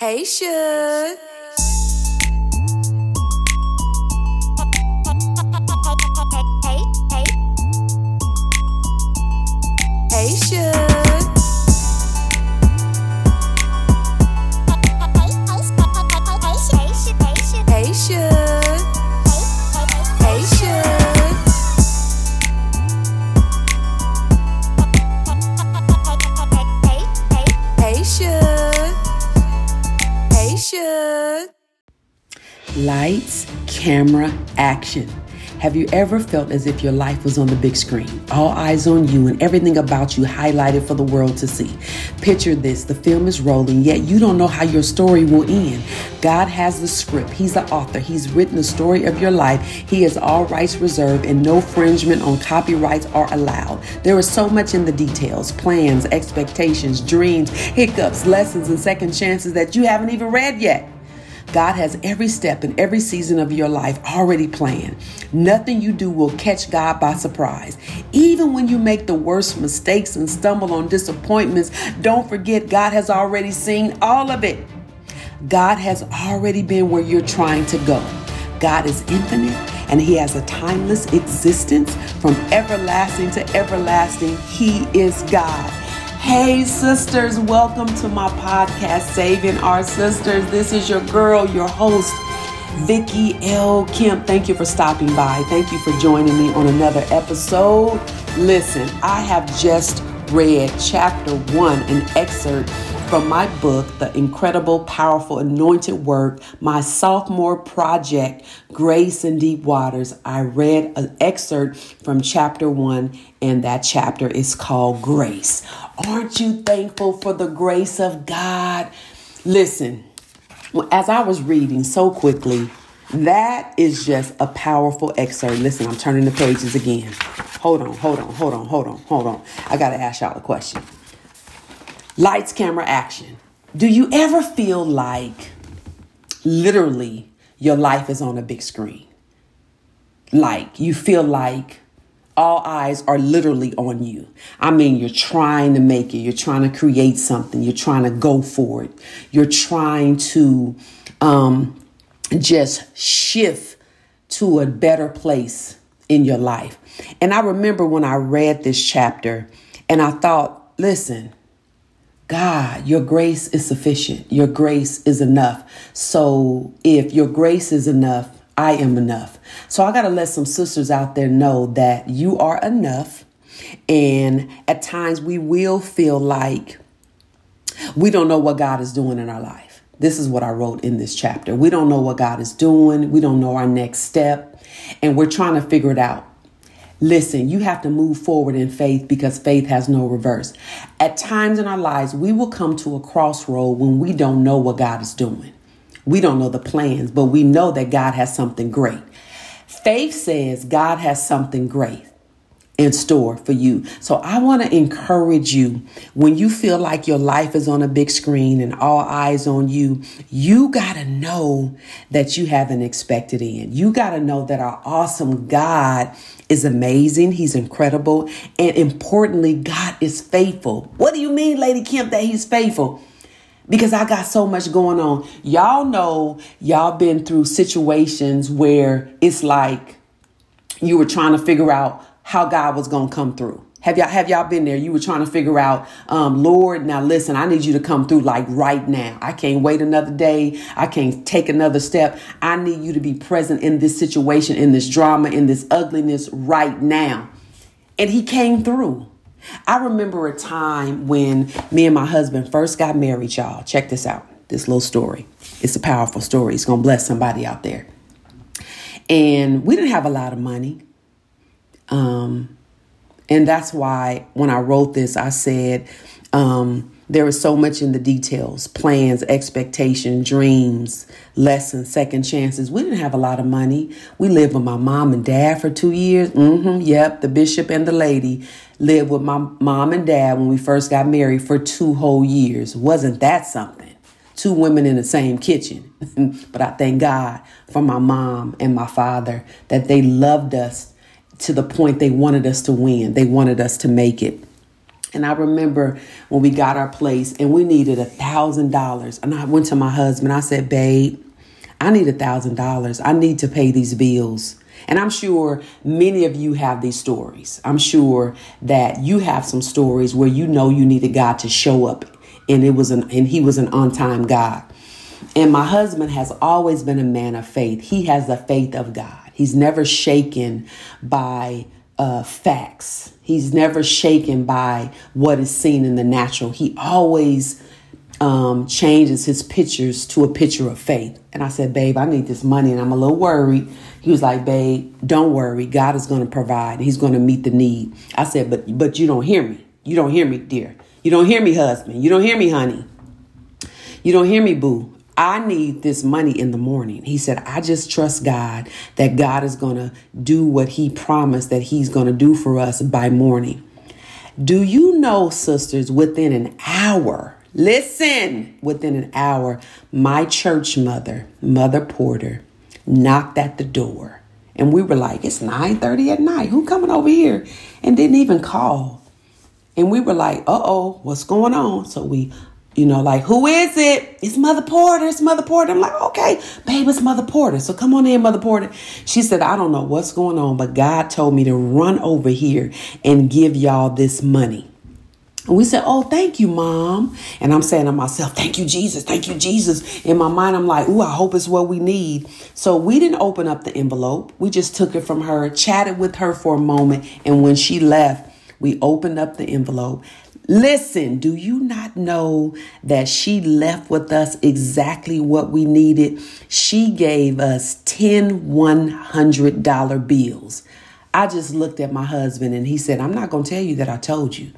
Hey, Shug. Lights, camera, action. Have you ever felt as if your life was on the big screen? All eyes on you and everything about you highlighted for the world to see. Picture this the film is rolling, yet you don't know how your story will end. God has the script, He's the author, He's written the story of your life. He has all rights reserved, and no infringement on copyrights are allowed. There is so much in the details plans, expectations, dreams, hiccups, lessons, and second chances that you haven't even read yet. God has every step and every season of your life already planned. Nothing you do will catch God by surprise. Even when you make the worst mistakes and stumble on disappointments, don't forget God has already seen all of it. God has already been where you're trying to go. God is infinite and He has a timeless existence from everlasting to everlasting. He is God. Hey, sisters, welcome to my podcast, Saving Our Sisters. This is your girl, your host, Vicki L. Kemp. Thank you for stopping by. Thank you for joining me on another episode. Listen, I have just read chapter one, an excerpt from my book, The Incredible, Powerful, Anointed Work, my sophomore project, Grace in Deep Waters. I read an excerpt from chapter one, and that chapter is called Grace. Aren't you thankful for the grace of God? Listen, as I was reading so quickly, that is just a powerful excerpt. Listen, I'm turning the pages again. Hold on, hold on, hold on, hold on, hold on. I got to ask y'all a question. Lights, camera, action. Do you ever feel like literally your life is on a big screen? Like you feel like all eyes are literally on you. I mean, you're trying to make it, you're trying to create something, you're trying to go for it, you're trying to um, just shift to a better place in your life. And I remember when I read this chapter and I thought, listen, God, your grace is sufficient. Your grace is enough. So if your grace is enough, I am enough. So I got to let some sisters out there know that you are enough. And at times we will feel like we don't know what God is doing in our life. This is what I wrote in this chapter. We don't know what God is doing. We don't know our next step. And we're trying to figure it out. Listen, you have to move forward in faith because faith has no reverse. At times in our lives, we will come to a crossroad when we don't know what God is doing. We don't know the plans, but we know that God has something great. Faith says God has something great in store for you. So I want to encourage you when you feel like your life is on a big screen and all eyes on you, you got to know that you have an expected end. You got to know that our awesome God is amazing. He's incredible. And importantly, God is faithful. What do you mean, Lady Kemp, that he's faithful? because I got so much going on. Y'all know y'all been through situations where it's like you were trying to figure out how God was going to come through. Have y'all have y'all been there? You were trying to figure out, um, Lord, now listen, I need you to come through like right now. I can't wait another day. I can't take another step. I need you to be present in this situation, in this drama, in this ugliness right now. And he came through. I remember a time when me and my husband first got married, y'all. Check this out. This little story. It's a powerful story. It's to bless somebody out there. And we didn't have a lot of money. Um, and that's why when I wrote this, I said, um, there is so much in the details plans, expectation, dreams, lessons, second chances. We didn't have a lot of money. We lived with my mom and dad for two years. Mm-hmm, yep, the bishop and the lady lived with my mom and dad when we first got married for two whole years. Wasn't that something? Two women in the same kitchen. but I thank God for my mom and my father that they loved us to the point they wanted us to win, they wanted us to make it. And I remember when we got our place and we needed a thousand dollars. And I went to my husband, I said, Babe, I need a thousand dollars. I need to pay these bills. And I'm sure many of you have these stories. I'm sure that you have some stories where you know you needed God to show up and it was an and he was an on-time God. And my husband has always been a man of faith. He has the faith of God. He's never shaken by uh, facts. He's never shaken by what is seen in the natural. He always um, changes his pictures to a picture of faith. And I said, Babe, I need this money and I'm a little worried. He was like, Babe, don't worry. God is going to provide. He's going to meet the need. I said, But but you don't hear me. You don't hear me, dear. You don't hear me, husband. You don't hear me, honey. You don't hear me, boo. I need this money in the morning. He said, I just trust God that God is going to do what He promised that He's going to do for us by morning. Do you know, sisters, within an hour, listen, within an hour, my church mother, Mother Porter, knocked at the door. And we were like, it's 9:30 at night. Who coming over here? And didn't even call. And we were like, uh-oh, what's going on? So we you know, like, who is it? It's Mother Porter. It's Mother Porter. I'm like, okay, babe, it's Mother Porter. So come on in, Mother Porter. She said, I don't know what's going on, but God told me to run over here and give y'all this money. And we said, Oh, thank you, mom. And I'm saying to myself, Thank you, Jesus. Thank you, Jesus. In my mind, I'm like, Ooh, I hope it's what we need. So we didn't open up the envelope. We just took it from her, chatted with her for a moment. And when she left, we opened up the envelope. Listen, do you not know that she left with us exactly what we needed? She gave us 10 $100 bills. I just looked at my husband and he said, I'm not going to tell you that I told you.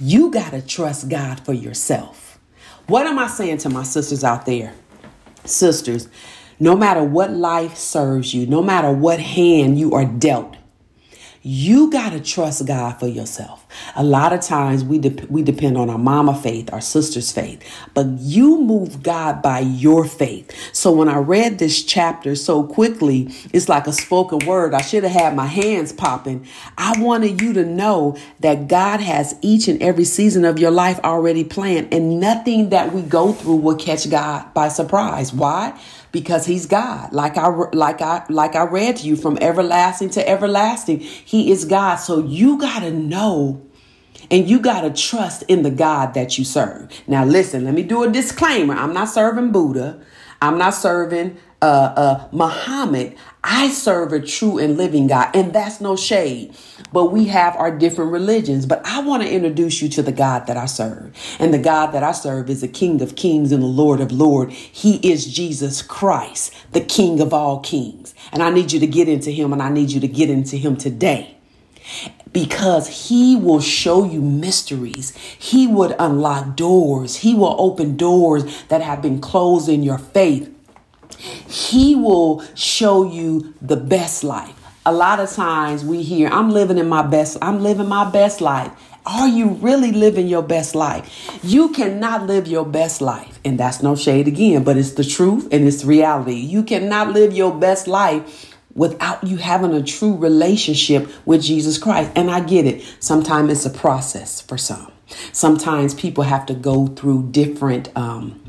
You got to trust God for yourself. What am I saying to my sisters out there? Sisters, no matter what life serves you, no matter what hand you are dealt, you got to trust God for yourself. A lot of times we de- we depend on our mama faith, our sister's faith, but you move God by your faith. So when I read this chapter so quickly, it's like a spoken word. I should have had my hands popping. I wanted you to know that God has each and every season of your life already planned, and nothing that we go through will catch God by surprise. Why? Because he's God. Like I like I like I read to you from everlasting to everlasting. He is God. So you got to know and you got to trust in the God that you serve. Now listen, let me do a disclaimer. I'm not serving Buddha. I'm not serving uh, uh, Muhammad. I serve a true and living God, and that's no shade. But we have our different religions. But I want to introduce you to the God that I serve. And the God that I serve is the King of Kings and the Lord of Lords. He is Jesus Christ, the King of all kings. And I need you to get into him, and I need you to get into him today because he will show you mysteries. He would unlock doors. He will open doors that have been closed in your faith. He will show you the best life. A lot of times we hear, I'm living in my best, I'm living my best life. Are you really living your best life? You cannot live your best life. And that's no shade again, but it's the truth and it's reality. You cannot live your best life without you having a true relationship with Jesus Christ. And I get it. Sometimes it's a process for some. Sometimes people have to go through different um,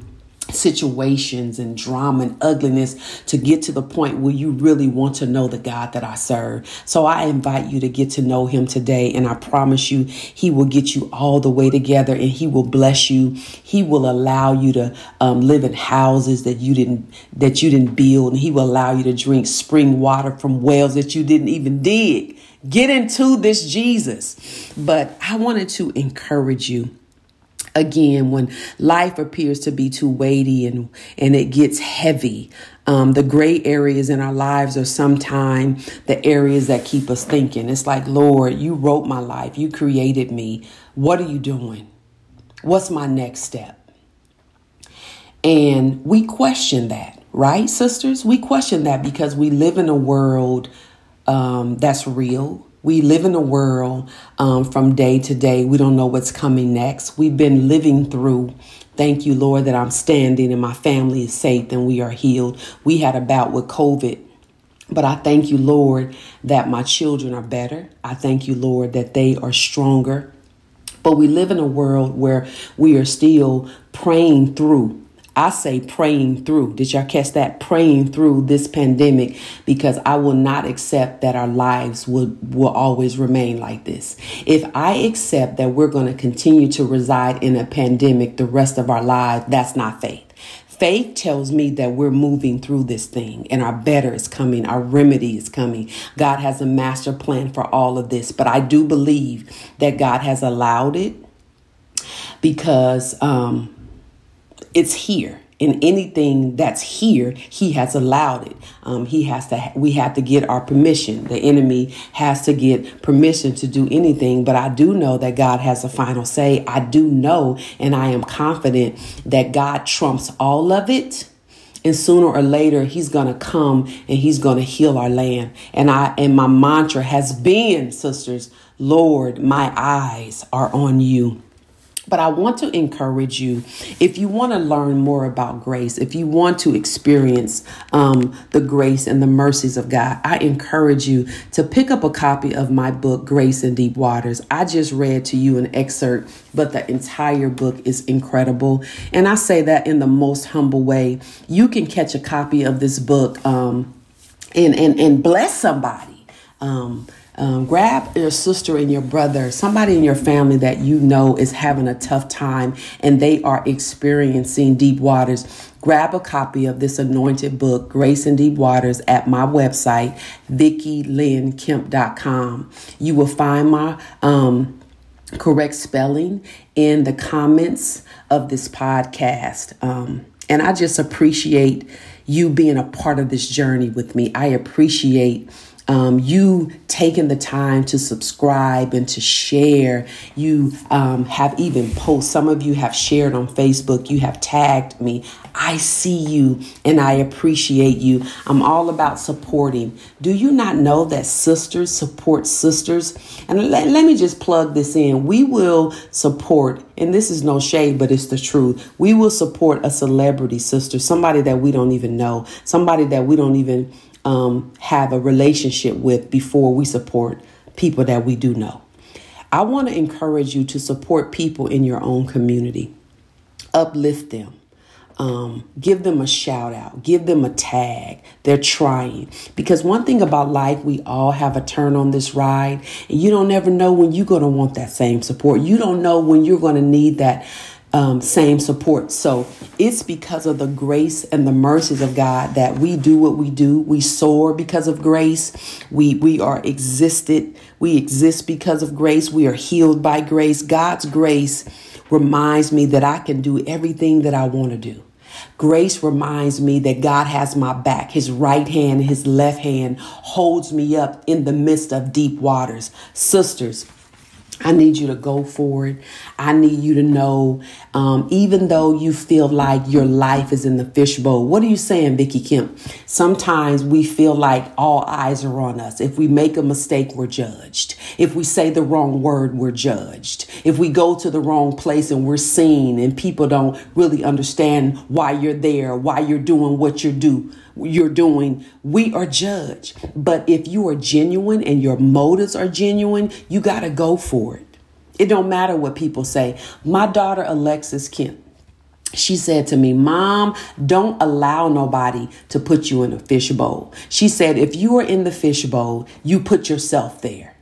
situations and drama and ugliness to get to the point where you really want to know the God that I serve. So I invite you to get to know him today and I promise you he will get you all the way together and he will bless you. He will allow you to um, live in houses that you didn't that you didn't build and he will allow you to drink spring water from wells that you didn't even dig. Get into this Jesus. But I wanted to encourage you again when life appears to be too weighty and and it gets heavy um, the gray areas in our lives are sometimes the areas that keep us thinking. It's like lord you wrote my life. You created me. What are you doing? What's my next step? And we question that right sisters? We question that because we live in a world um, that's real we live in a world um, from day to day. We don't know what's coming next. We've been living through. Thank you, Lord, that I'm standing and my family is safe and we are healed. We had a bout with COVID. But I thank you, Lord, that my children are better. I thank you, Lord, that they are stronger But we live in a world where we are still praying through. I say praying through. Did y'all catch that? Praying through this pandemic because I will not accept that our lives will, will always remain like this. If I accept that we're going to continue to reside in a pandemic the rest of our lives, that's not faith. Faith tells me that we're moving through this thing and our better is coming, our remedy is coming. God has a master plan for all of this, but I do believe that God has allowed it because um, it's here. In anything that's here he has allowed it. Um, he has to we have to get our permission. The enemy has to get permission to do anything. But i do know that god has a final say. I do know and i am confident that god trumps all of it. And sooner or later he's going to come and he's going to heal our land. And i and my mantra has been sisters lord my eyes are on you but I want to encourage you if you want to learn more about grace, if you want to experience um, the grace and the mercies of God, I encourage you to pick up a copy of my book, Grace in Deep Waters. I just read to you an excerpt, but the entire book is incredible. And I say that in the most humble way. You can catch a copy of this book um, and, and, and bless somebody. Um, um, grab your sister and your brother, somebody in your family that you know is having a tough time and they are experiencing deep waters. Grab a copy of this anointed book, Grace in Deep Waters, at my website, VickiLynnKemp.com. You will find my um, correct spelling in the comments of this podcast. Um, and I just appreciate you being a part of this journey with me. I appreciate um, you taking the time to subscribe and to share. You um, have even post. Some of you have shared on Facebook. You have tagged me. I see you and I appreciate you. I'm all about supporting. Do you not know that sisters support sisters? And let, let me just plug this in. We will support, and this is no shade, but it's the truth. We will support a celebrity sister, somebody that we don't even know, somebody that we don't even um, have a relationship with before we support people that we do know. I want to encourage you to support people in your own community, uplift them. Um, give them a shout out, give them a tag. They're trying. Because one thing about life, we all have a turn on this ride, and you don't ever know when you're going to want that same support. You don't know when you're going to need that um, same support. So it's because of the grace and the mercies of God that we do what we do. We soar because of grace. We we are existed. We exist because of grace. We are healed by grace. God's grace reminds me that I can do everything that I want to do. Grace reminds me that God has my back. His right hand, his left hand holds me up in the midst of deep waters. Sisters, I need you to go for it. I need you to know, um, even though you feel like your life is in the fishbowl. What are you saying, Vicki Kemp? Sometimes we feel like all eyes are on us. If we make a mistake, we're judged. If we say the wrong word, we're judged. If we go to the wrong place and we're seen and people don't really understand why you're there, why you're doing what you do, you're doing, we are judged. But if you are genuine and your motives are genuine, you got to go for it. It don't matter what people say. My daughter Alexis Kemp, she said to me, Mom, don't allow nobody to put you in a fishbowl. She said, if you are in the fishbowl, you put yourself there.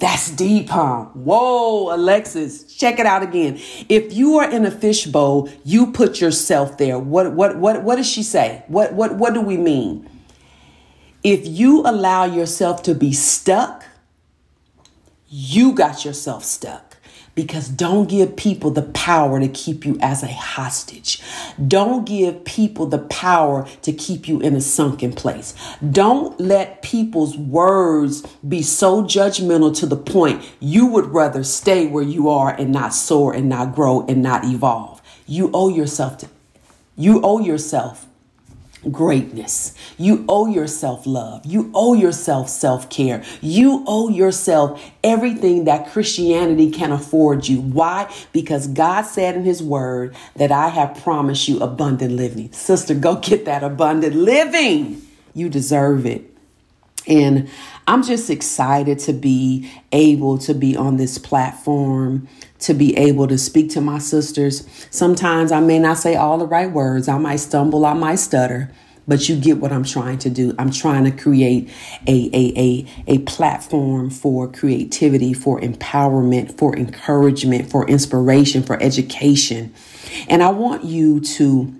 That's deep, huh? Whoa, Alexis, check it out again. If you are in a fishbowl, you put yourself there. What what what what does she say? What what what do we mean? If you allow yourself to be stuck, you got yourself stuck because don't give people the power to keep you as a hostage. Don't give people the power to keep you in a sunken place. Don't let people's words be so judgmental to the point you would rather stay where you are and not soar and not grow and not evolve. You owe yourself to you owe yourself greatness. You owe yourself love. You owe yourself self care. You owe yourself everything that Christianity can afford you. Why? Because God said in His Word that I have promised you abundant living. Sister, go get that abundant living. You deserve it. And I'm just excited to be able to be on this platform, to be able to speak to my sisters. Sometimes I may not say all the right words, I might stumble, I might stutter. But you get what I'm trying to do. I'm trying to create a, a, a, a platform for creativity, for empowerment, for encouragement, for inspiration, for education. And I want you to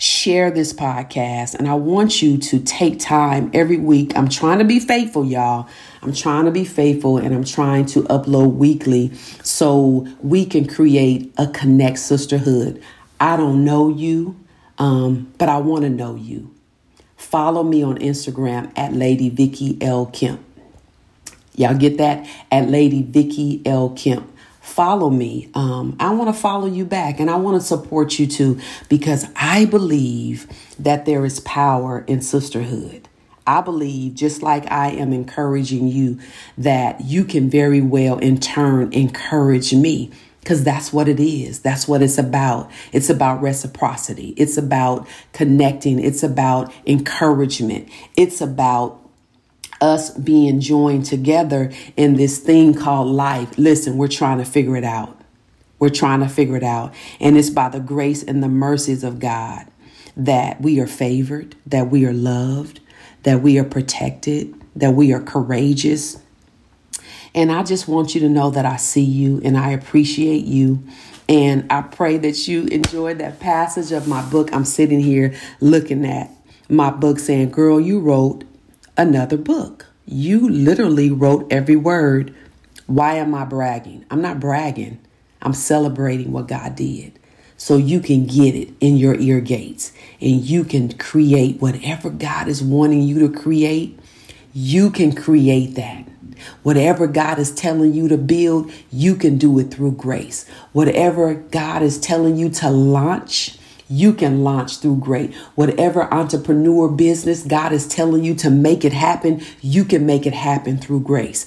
share this podcast and I want you to take time every week. I'm trying to be faithful, y'all. I'm trying to be faithful and I'm trying to upload weekly so we can create a connect sisterhood. I don't know you, um, but I want to know you. Follow me on Instagram at Lady Vicki L. Kemp. Y'all get that? At Lady Vicki L. Kemp follow me. Um, I want to follow you back and I want to support you too because I believe that there is power in sisterhood. I believe, just like I am encouraging you, that you can very well in turn encourage me because that's what it is. That's what it's about. It's about reciprocity, it's about connecting, it's about encouragement, it's about us being joined together in this thing called life. Listen, we're trying to figure it out. We're trying to figure it out. And it's by the grace and the mercies of God that we are favored, that we are loved, that we are protected, that we are courageous. And I just want you to know that I see you and I appreciate you. And I pray that you enjoyed that passage of my book. I'm sitting here looking at my book saying, Girl, you wrote another book. You literally wrote every word. Why am I bragging? I'm not bragging. I'm celebrating what God did. So you can get it in your ear gates and you can create whatever God is wanting you to create. You can create that. Whatever God is telling you to build, you can do it through grace. Whatever God is telling you to launch, you can launch through great. Whatever entrepreneur business God is telling you to make it happen, you can make it happen through grace.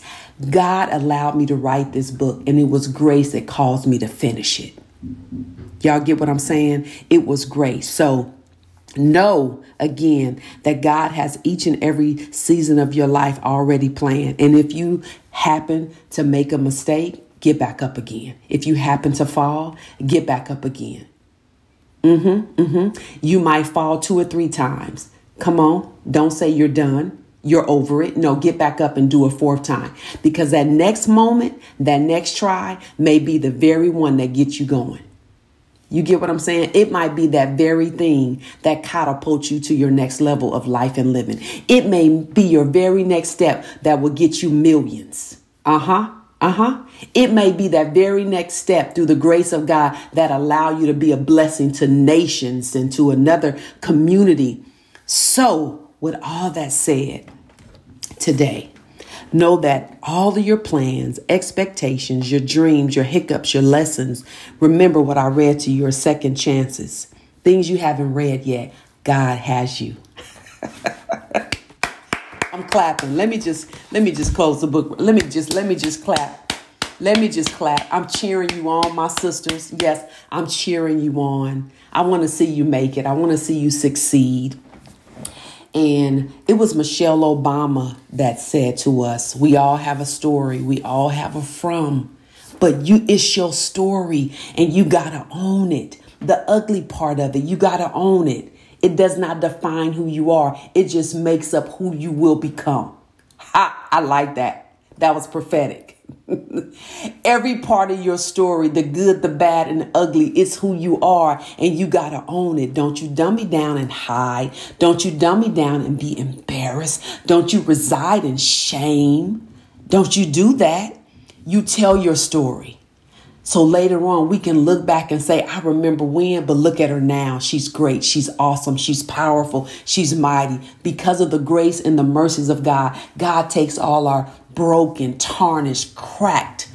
God allowed me to write this book, and it was grace that caused me to finish it. Y'all get what I'm saying? It was grace. So, know again that God has each and every season of your life already planned. And if you happen to make a mistake, get back up again. If you happen to fall, get back up again. Mm-hmm. Mm-hmm. You might fall two or three times. Come on. Don't say you're done. You're over it. No, get back up and do a fourth time. Because that next moment, that next try may be the very one that gets you going. You get what I'm saying? It might be that very thing that catapults you to your next level of life and living. It may be your very next step that will get you millions. Uh huh. Uh huh. It may be that very next step through the grace of God that allow you to be a blessing to nations and to another community. So, with all that said, today, know that all of your plans, expectations, your dreams, your hiccups, your lessons, remember what I read to you, your second chances, things you haven't read yet. God has you. I'm clapping. Let me just let me just close the book. Let me just let me just clap. Let me just clap. I'm cheering you on, my sisters. Yes, I'm cheering you on. I want to see you make it. I want to see you succeed. And it was Michelle Obama that said to us, "We all have a story. We all have a from, but you it's your story and you got to own it. The ugly part of it, you got to own it. It does not define who you are, it just makes up who you will become. Ha, I like that. That was prophetic. Every part of your story, the good, the bad, and the ugly, it's who you are, and you got to own it. Don't you dummy down and hide. Don't you dummy down and be embarrassed. Don't you reside in shame. Don't you do that. You tell your story. So later on, we can look back and say, I remember when, but look at her now. She's great. She's awesome. She's powerful. She's mighty. Because of the grace and the mercies of God, God takes all our broken, tarnished, cracked,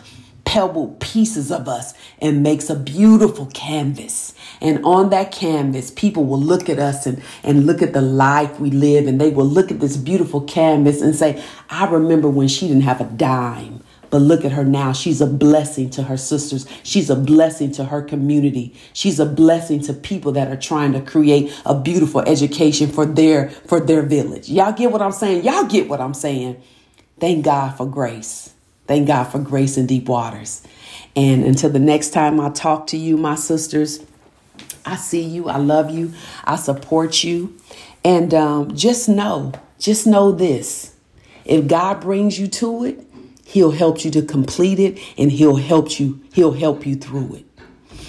pebbled pieces of us and makes a beautiful canvas. And on that canvas, people will look at us and, and look at the life we live, and they will look at this beautiful canvas and say, I remember when she didn't have a dime But look at her now. She's a blessing to her sisters. She's a blessing to her community. She's a blessing to people that are trying to create a beautiful education for their for their village. Y'all get what I'm saying? Y'all get what I'm saying? Thank God for grace. Thank God for grace in deep waters. And until the next time I talk to you, my sisters, I see you. I love you. I support you. And um, just know, just know this. If God brings you to it, He'll help you to complete it and he'll help you he'll help you through it.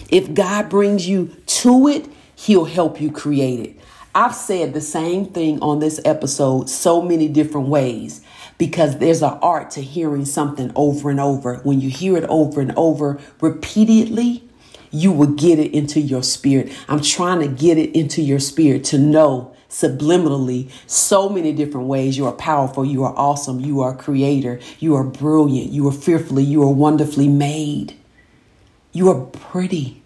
If God brings you to it, he'll help you create it. I've said the same thing on this episode so many different ways because there's an art to hearing something over and over. When you hear it over and over repeatedly, you will get it into your spirit. I'm trying to get it into your spirit to know subliminally so many different ways. You are powerful. You are awesome. You are creator. You are brilliant. You are fearfully. You are wonderfully made. You are pretty.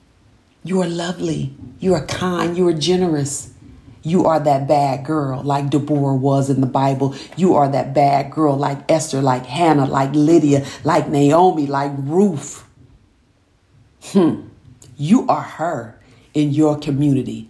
You are lovely. You are kind. You are generous. You are that bad girl like Deborah was in the Bible. You are that bad girl like Esther, like Hannah, like Lydia, like Naomi, like Ruth. Hmm. You are her in your community